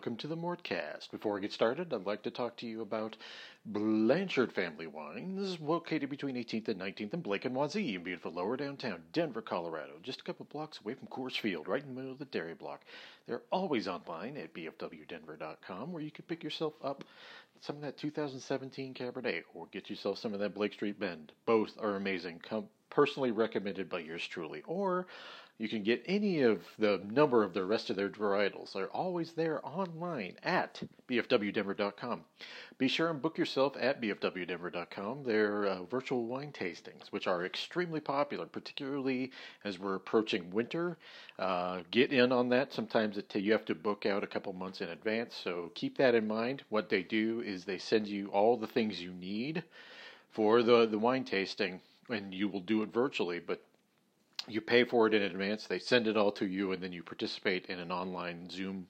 welcome to the Mortcast. Before we get started, I'd like to talk to you about Blanchard Family Wines, located between 18th and 19th and Blake and Wazee in beautiful lower downtown Denver, Colorado, just a couple blocks away from Coors Field, right in the middle of the dairy block. They're always online at bfwdenver.com, where you can pick yourself up some of that 2017 Cabernet or get yourself some of that Blake Street Bend. Both are amazing. Come personally recommended by yours truly. Or you can get any of the number of the rest of their varietals. They're always there online at bfwdenver.com. Be sure and book yourself at bfwdenver.com. Their uh, virtual wine tastings, which are extremely popular, particularly as we're approaching winter. Uh, get in on that. Sometimes it, you have to book out a couple months in advance, so keep that in mind. What they do is they send you all the things you need for the, the wine tasting, and you will do it virtually, but you pay for it in advance. They send it all to you, and then you participate in an online Zoom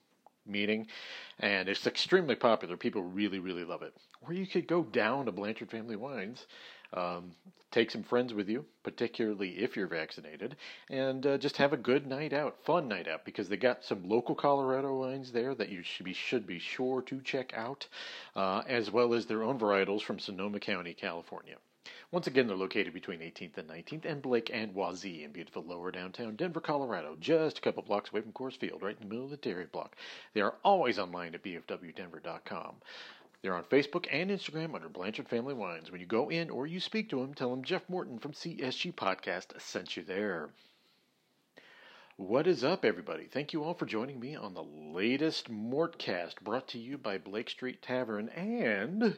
meeting. And it's extremely popular. People really, really love it. Or you could go down to Blanchard Family Wines, um, take some friends with you, particularly if you're vaccinated, and uh, just have a good night out, fun night out, because they got some local Colorado wines there that you should be should be sure to check out, uh, as well as their own varietals from Sonoma County, California. Once again, they're located between 18th and 19th and Blake and Wazee in beautiful lower downtown Denver, Colorado, just a couple blocks away from Coors Field, right in the middle of the dairy block. They are always online at bfwdenver.com. They're on Facebook and Instagram under Blanchard Family Wines. When you go in or you speak to them, tell them Jeff Morton from CSG Podcast sent you there. What is up, everybody? Thank you all for joining me on the latest Mortcast brought to you by Blake Street Tavern and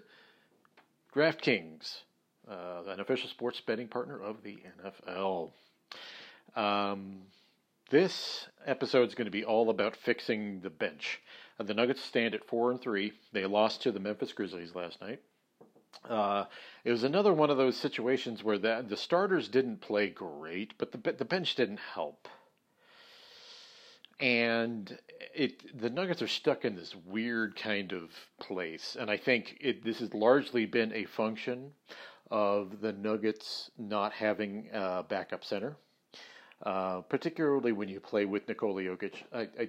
DraftKings uh, an official sports betting partner of the NFL. Um, this episode is going to be all about fixing the bench. Uh, the Nuggets stand at four and three. They lost to the Memphis Grizzlies last night. Uh, it was another one of those situations where the, the starters didn't play great, but the the bench didn't help. And it the Nuggets are stuck in this weird kind of place, and I think it, this has largely been a function of the Nuggets not having a backup center, uh, particularly when you play with Nikola Jokic. I, I,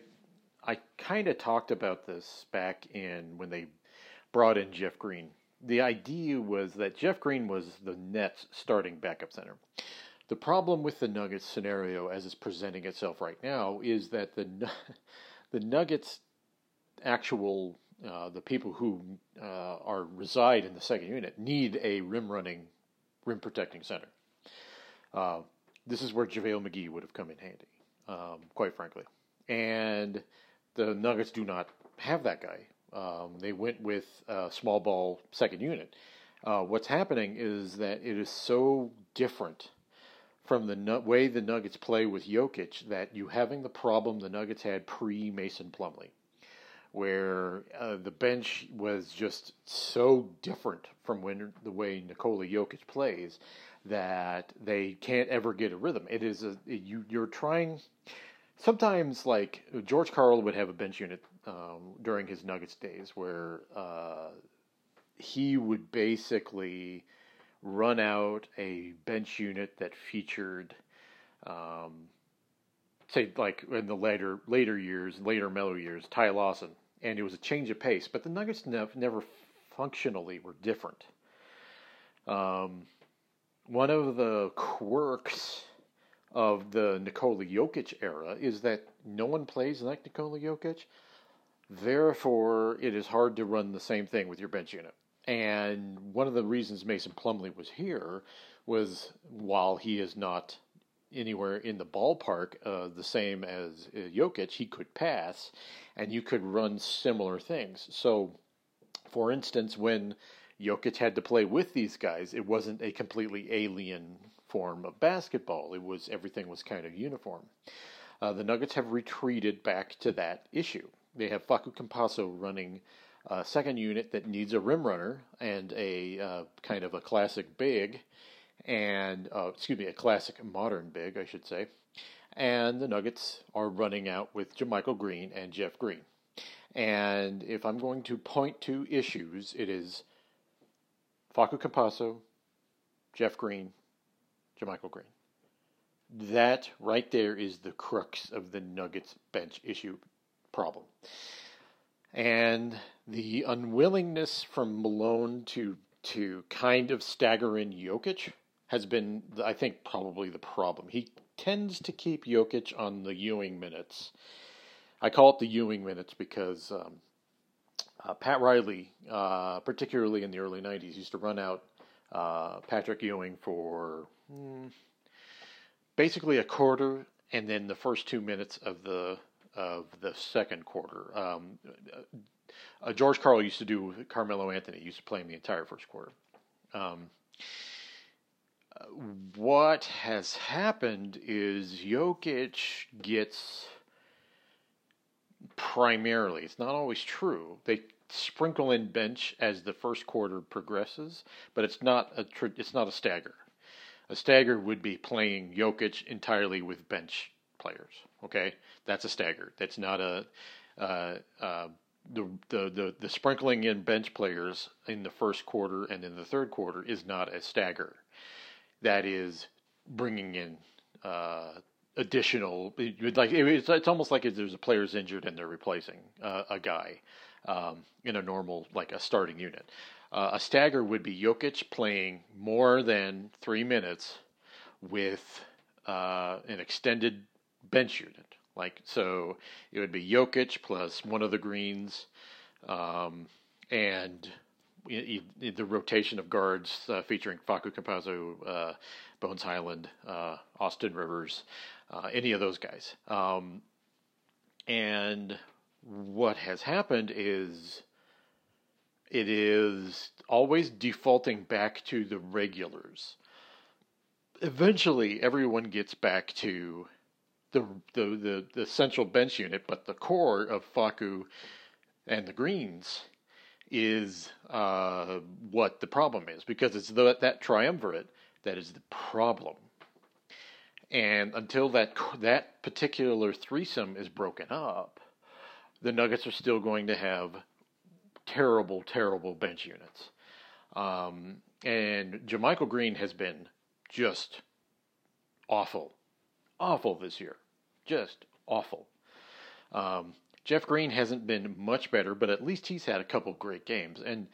I kind of talked about this back in when they brought in Jeff Green. The idea was that Jeff Green was the Nets' starting backup center. The problem with the Nuggets scenario, as it's presenting itself right now, is that the the Nuggets' actual uh, the people who uh, are reside in the second unit need a rim running, rim protecting center. Uh, this is where JaVale McGee would have come in handy, um, quite frankly. And the Nuggets do not have that guy. Um, they went with a small ball second unit. Uh, what's happening is that it is so different from the way the Nuggets play with Jokic that you having the problem the Nuggets had pre Mason Plumlee where uh, the bench was just so different from when the way Nikola Jokic plays that they can't ever get a rhythm. It is a you you're trying. Sometimes, like George Karl would have a bench unit um, during his Nuggets days, where uh, he would basically run out a bench unit that featured um, say like in the later later years, later Melo years, Ty Lawson, and it was a change of pace. But the Nuggets nev- never functionally were different. Um, one of the quirks of the Nikola Jokic era is that no one plays like Nikola Jokic. Therefore, it is hard to run the same thing with your bench unit. And one of the reasons Mason Plumlee was here was while he is not anywhere in the ballpark uh, the same as uh, Jokic, he could pass, and you could run similar things. So, for instance, when Jokic had to play with these guys, it wasn't a completely alien form of basketball. It was everything was kind of uniform. Uh, the Nuggets have retreated back to that issue. They have Facu Campazzo running a second unit that needs a rim runner and a uh, kind of a classic big and uh, excuse me, a classic modern big, I should say. And the Nuggets are running out with JaMychal Green and Jeff Green. And if I'm going to point to issues, it is Facu Campazzo, Jeff Green, JaMychal Green. That right there is the crux of the Nuggets bench issue problem. And the unwillingness from Malone to to kind of stagger in Jokic has been, I think, probably the problem. He tends to keep Jokic on the Ewing minutes. I call it the Ewing minutes because um, uh, Pat Riley, uh, particularly in the early 90s, used to run out uh, Patrick Ewing for mm, basically a quarter and then the first two minutes of the of the second quarter. Um, uh, George Karl used to do Carmelo Anthony used to play him the entire first quarter. Um, what has happened is Jokic gets primarily, it's not always true. They sprinkle in bench as the first quarter progresses, but it's not a it's not a stagger. A stagger would be playing Jokic entirely with bench players. Okay, that's a stagger. That's not a uh, uh, the, the the the sprinkling in bench players in the first quarter and in the third quarter is not a stagger. That is bringing in uh, additional. Like it's, it's almost like if there's a player's injured and they're replacing uh, a guy um, in a normal like a starting unit. Uh, a stagger would be Jokic playing more than three minutes with uh, an extended bench unit. Like so, it would be Jokic plus one of the greens, um, and the rotation of guards uh, featuring Facu Campazzo, uh, Bones Hyland, uh, Austin Rivers, uh, any of those guys. Um, and what has happened is it is always defaulting back to the regulars. Eventually, everyone gets back to the the the, the central bench unit, but the core of Facu and the Greens is uh, what the problem is because it's the, that triumvirate that is the problem. And until that that particular threesome is broken up, the Nuggets are still going to have terrible, terrible bench units. Um, and JaMychal Green has been just awful, awful this year just awful. Um, Jeff Green hasn't been much better, but at least he's had a couple great games. And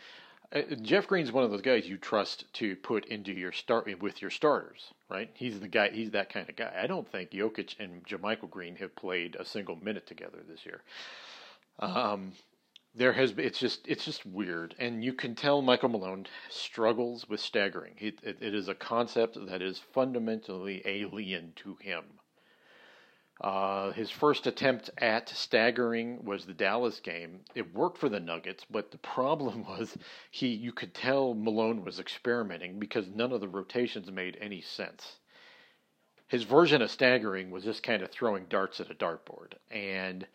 uh, Jeff Green's one of those guys you trust to put into your start with your starters, right? He's the guy. He's that kind of guy. I don't think Jokic and JaMychal Green have played a single minute together this year. Um, there has it's just it's just weird, and you can tell Michael Malone struggles with staggering. It, it is a concept that is fundamentally alien to him. Uh, his first attempt at staggering was the Dallas game. It worked for the Nuggets, but the problem was he you could tell Malone was experimenting because none of the rotations made any sense. His version of staggering was just kind of throwing darts at a dartboard. And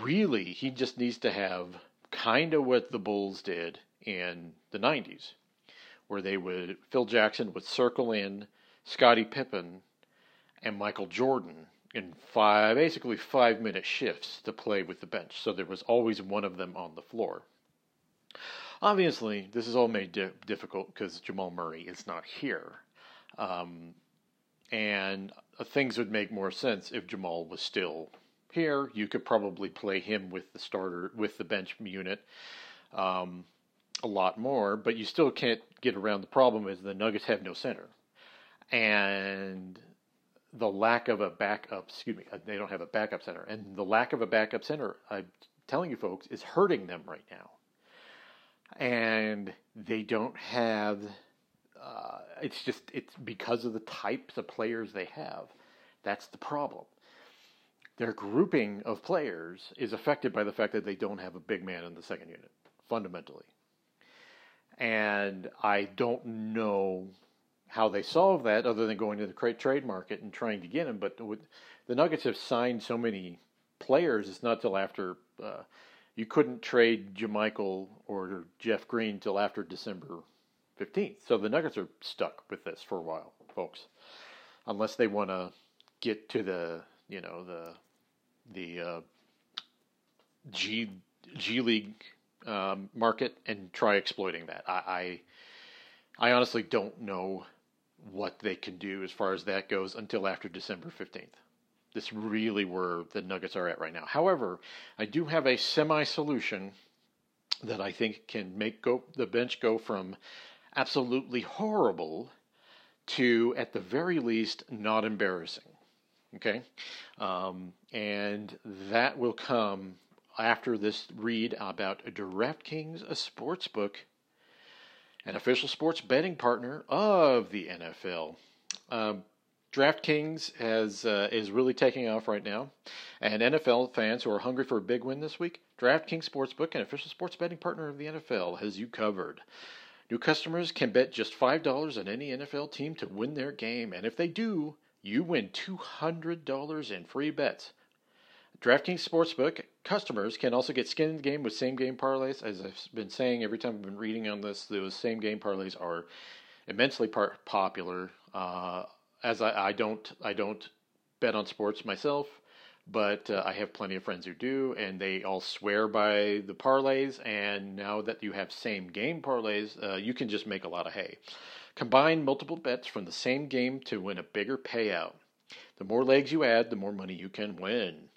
really, he just needs to have kind of what the Bulls did in the 90s, where they would Phil Jackson would circle in Scottie Pippen and Michael Jordan in five, basically five minute shifts to play with the bench. So there was always one of them on the floor. Obviously, this is all made di- difficult because Jamal Murray is not here. Um, and uh, things would make more sense if Jamal was still here. You could probably play him with the starter, with the bench unit. Um, a lot more, but you still can't get around the problem is the Nuggets have no center. And the lack of a backup, excuse me, uh, they don't have a backup center. And the lack of a backup center, I'm telling you folks, is hurting them right now. And they don't have, uh, it's just, it's because of the types of players they have. That's the problem. Their grouping of players is affected by the fact that they don't have a big man in the second unit, fundamentally. And I don't know how they solve that other than going to the trade market and trying to get him. But the Nuggets have signed so many players, it's not till after uh, you couldn't trade JaMychal or Jeff Green till after December 15th. So the Nuggets are stuck with this for a while, folks, unless they want to get to the you know the the uh, G G League um, market and try exploiting that. I, I I honestly don't know what they can do as far as that goes until after December 15th. This really where the Nuggets are at right now. However, I do have a semi solution that I think can make go the bench go from absolutely horrible to at the very least not embarrassing. Okay, um, and that will come after this read about DraftKings, a sports book, an official sports betting partner of the NFL. Um, DraftKings has uh, is really taking off right now, and NFL fans who are hungry for a big win this week, DraftKings Sportsbook, an official sports betting partner of the NFL, has you covered. New customers can bet just five dollars on any NFL team to win their game, and if they do, you win two hundred dollars in free bets. DraftKings Sportsbook customers can also get skin in the game with same game parlays. As I've been saying every time I've been reading on this, those same game parlays are immensely par- popular. Uh, as I, I don't I don't bet on sports myself, but uh, I have plenty of friends who do, and they all swear by the parlays. And now that you have same game parlays, uh, you can just make a lot of hay. Combine multiple bets from the same game to win a bigger payout. The more legs you add, the more money you can win.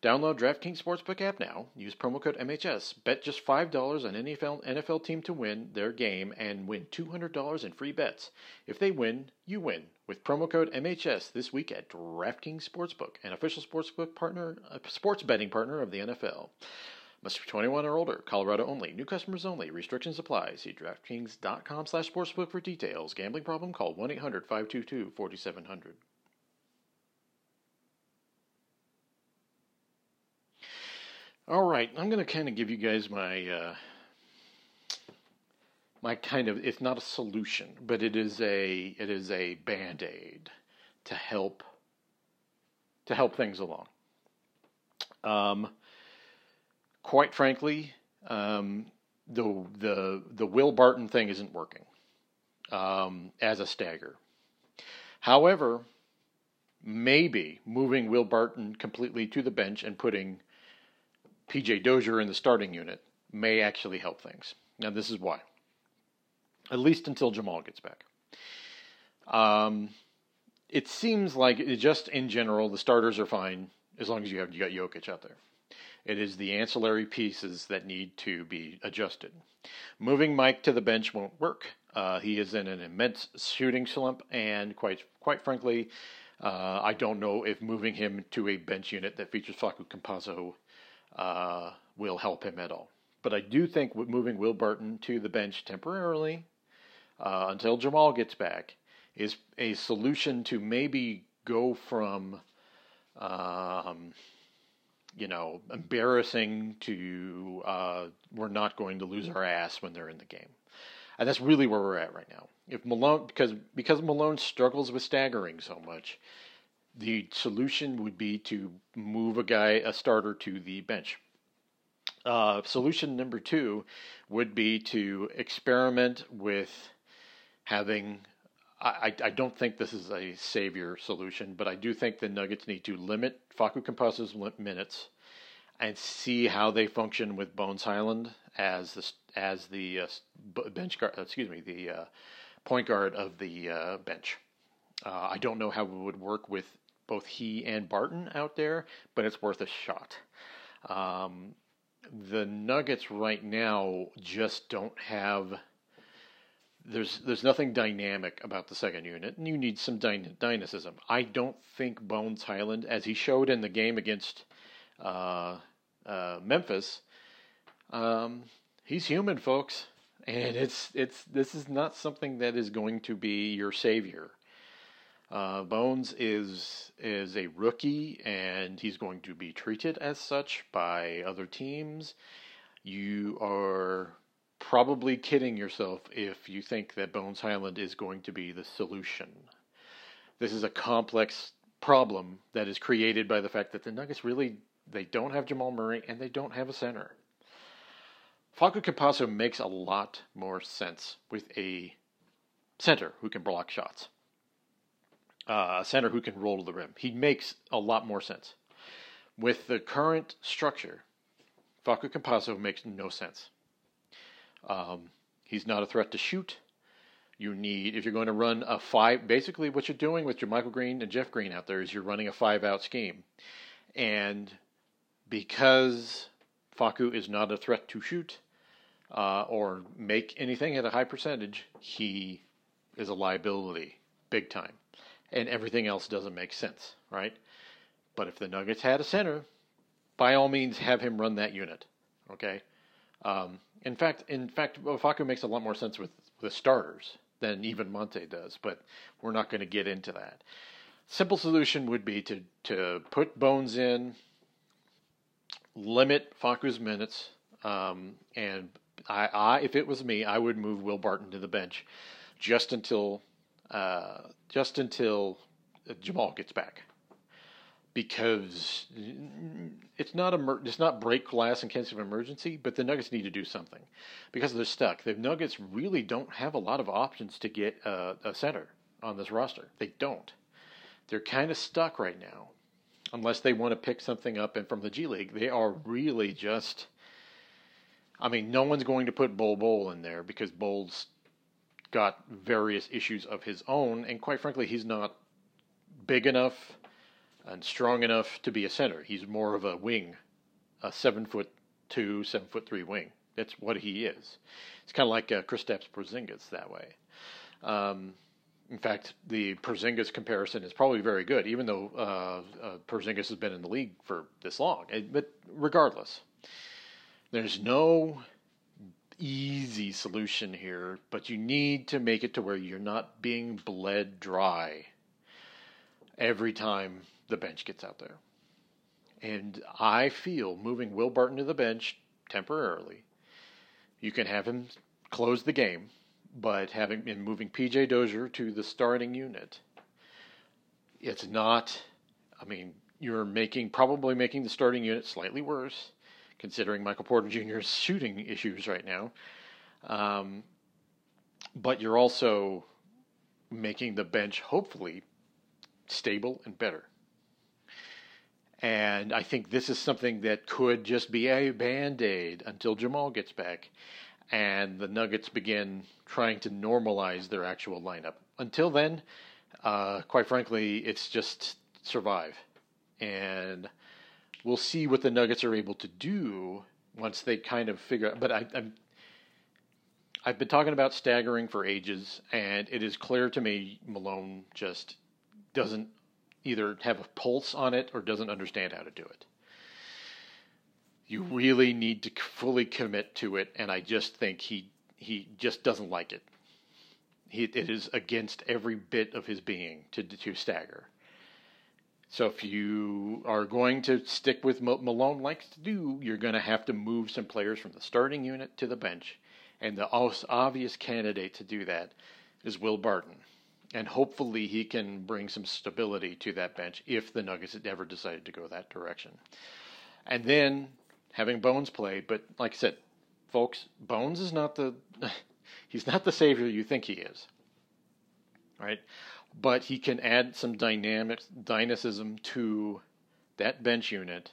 Download DraftKings Sportsbook app now. Use promo code MHS. Bet just $5 on any NFL team to win their game and win $200 in free bets. If they win, you win with promo code MHS this week at DraftKings Sportsbook, an official sportsbook partner, uh, sports betting partner of the NFL. Must be 21 or older. Colorado only. New customers only. Restrictions apply. See DraftKings.com slash sportsbook for details. Gambling problem? Call 1-800-522-4700. All right, I'm going to kind of give you guys my uh, my kind of it's not a solution, but it is a it is a band aid to help to help things along. Um, quite frankly, um, the the the Will Barton thing isn't working um, as a stagger. However, maybe moving Will Barton completely to the bench and putting PJ Dozier in the starting unit may actually help things. Now, this is why. At least until Jamal gets back. Um, it seems like it just in general, the starters are fine as long as you have you got Jokic out there. It is the ancillary pieces that need to be adjusted. Moving Mike to the bench won't work. Uh, he is in an immense shooting slump, and quite quite frankly, uh, I don't know if moving him to a bench unit that features Facu Campazzo uh, will help him at all. But I do think moving Will Barton to the bench temporarily uh, until Jamal gets back is a solution to maybe go from, um, you know, embarrassing to uh, we're not going to lose our ass when they're in the game. And that's really where we're at right now. If Malone, because because Malone struggles with staggering so much, the solution would be to move a guy, a starter, to the bench. Uh, solution number two would be to experiment with having. I, I don't think this is a savior solution, but I do think the Nuggets need to limit Facu Campazzo's minutes and see how they function with Bones Hyland as the as the uh, bench guard. Excuse me, the uh, point guard of the uh, bench. Uh, I don't know how it would work with both he and Barton out there, but it's worth a shot. Um, the Nuggets right now just don't have. There's there's nothing dynamic about the second unit, and you need some dyna- dynamism. I don't think Bones Hyland, as he showed in the game against uh, uh, Memphis, um, he's human, folks, and it's it's this is not something that is going to be your savior. Uh, Bones is is a rookie, and he's going to be treated as such by other teams. You are probably kidding yourself if you think that Bones Hyland is going to be the solution. This is a complex problem that is created by the fact that the Nuggets really they don't have Jamal Murray and they don't have a center. Facu Campazzo makes a lot more sense with a center who can block shots uh, a center who can roll to the rim. He makes a lot more sense. With the current structure, Facu Campazzo makes no sense. Um, he's not a threat to shoot. You need if you're going to run a five. Basically, what you're doing with your Michael Green and Jeff Green out there is you're running a five out scheme, and because Facu is not a threat to shoot uh, or make anything at a high percentage, he is a liability big time, and everything else doesn't make sense, right? But if the Nuggets had a center, by all means, have him run that unit. Okay. Um, in fact, in fact, Facu makes a lot more sense with the starters than even Monte does, but we're not going to get into that. Simple solution would be to to put Bones in, limit Facu's minutes, um, and I, I, if it was me, I would move Will Barton to the bench just until uh, just until Jamal gets back because it's not a it's not break glass in case of emergency, but the Nuggets need to do something because they're stuck. The Nuggets really don't have a lot of options to get a, a center on this roster. They don't. They're kind of stuck right now, unless they want to pick something up and from the G League. They are really just. I mean, no one's going to put Bol Bol in there because Bol's got various issues of his own, and quite frankly, he's not big enough and strong enough to be a center. He's more of a wing, a seven foot two, seven foot three wing. That's what he is. It's kind of like uh, Kristaps Porzingis that way. Um, in fact, the Porzingis comparison is probably very good, even though uh, uh, Porzingis has been in the league for this long. But regardless, there's no easy solution here, but you need to make it to where you're not being bled dry every time the bench gets out there. And I feel moving Will Barton to the bench temporarily, you can have him close the game, but having and moving PJ Dozier to the starting unit, it's not. I mean, you're making probably making the starting unit slightly worse, considering Michael Porter Jr.'s shooting issues right now. Um, but you're also making the bench hopefully stable and better. And I think this is something that could just be a band aid until Jamal gets back and the Nuggets begin trying to normalize their actual lineup. Until then, uh, quite frankly, it's just survive. And we'll see what the Nuggets are able to do once they kind of figure out. But I, I'm. I've been talking about staggering for ages, and it is clear to me Malone just doesn't either have a pulse on it or doesn't understand how to do it. You really need to fully commit to it, and I just think he he just doesn't like it. He, it is against every bit of his being to to stagger. So if you are going to stick with Malone likes to do, you're going to have to move some players from the starting unit to the bench, and the obvious candidate to do that is Will Barton and hopefully he can bring some stability to that bench if the Nuggets had ever decided to go that direction. And then having Bones play, but like I said, folks, Bones is not the he's not the savior you think he is. Right? But he can add some dynamic dynamism to that bench unit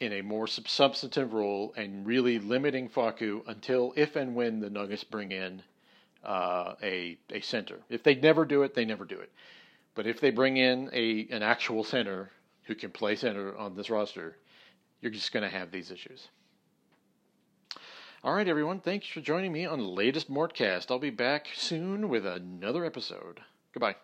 in a more substantive role and really limiting Facu until if and when the Nuggets bring in uh, a a center. If they never do it, they never do it. But if they bring in a an actual center who can play center on this roster, you're just going to have these issues. All right, everyone. Thanks for joining me on the latest Mortcast. I'll be back soon with another episode. Goodbye.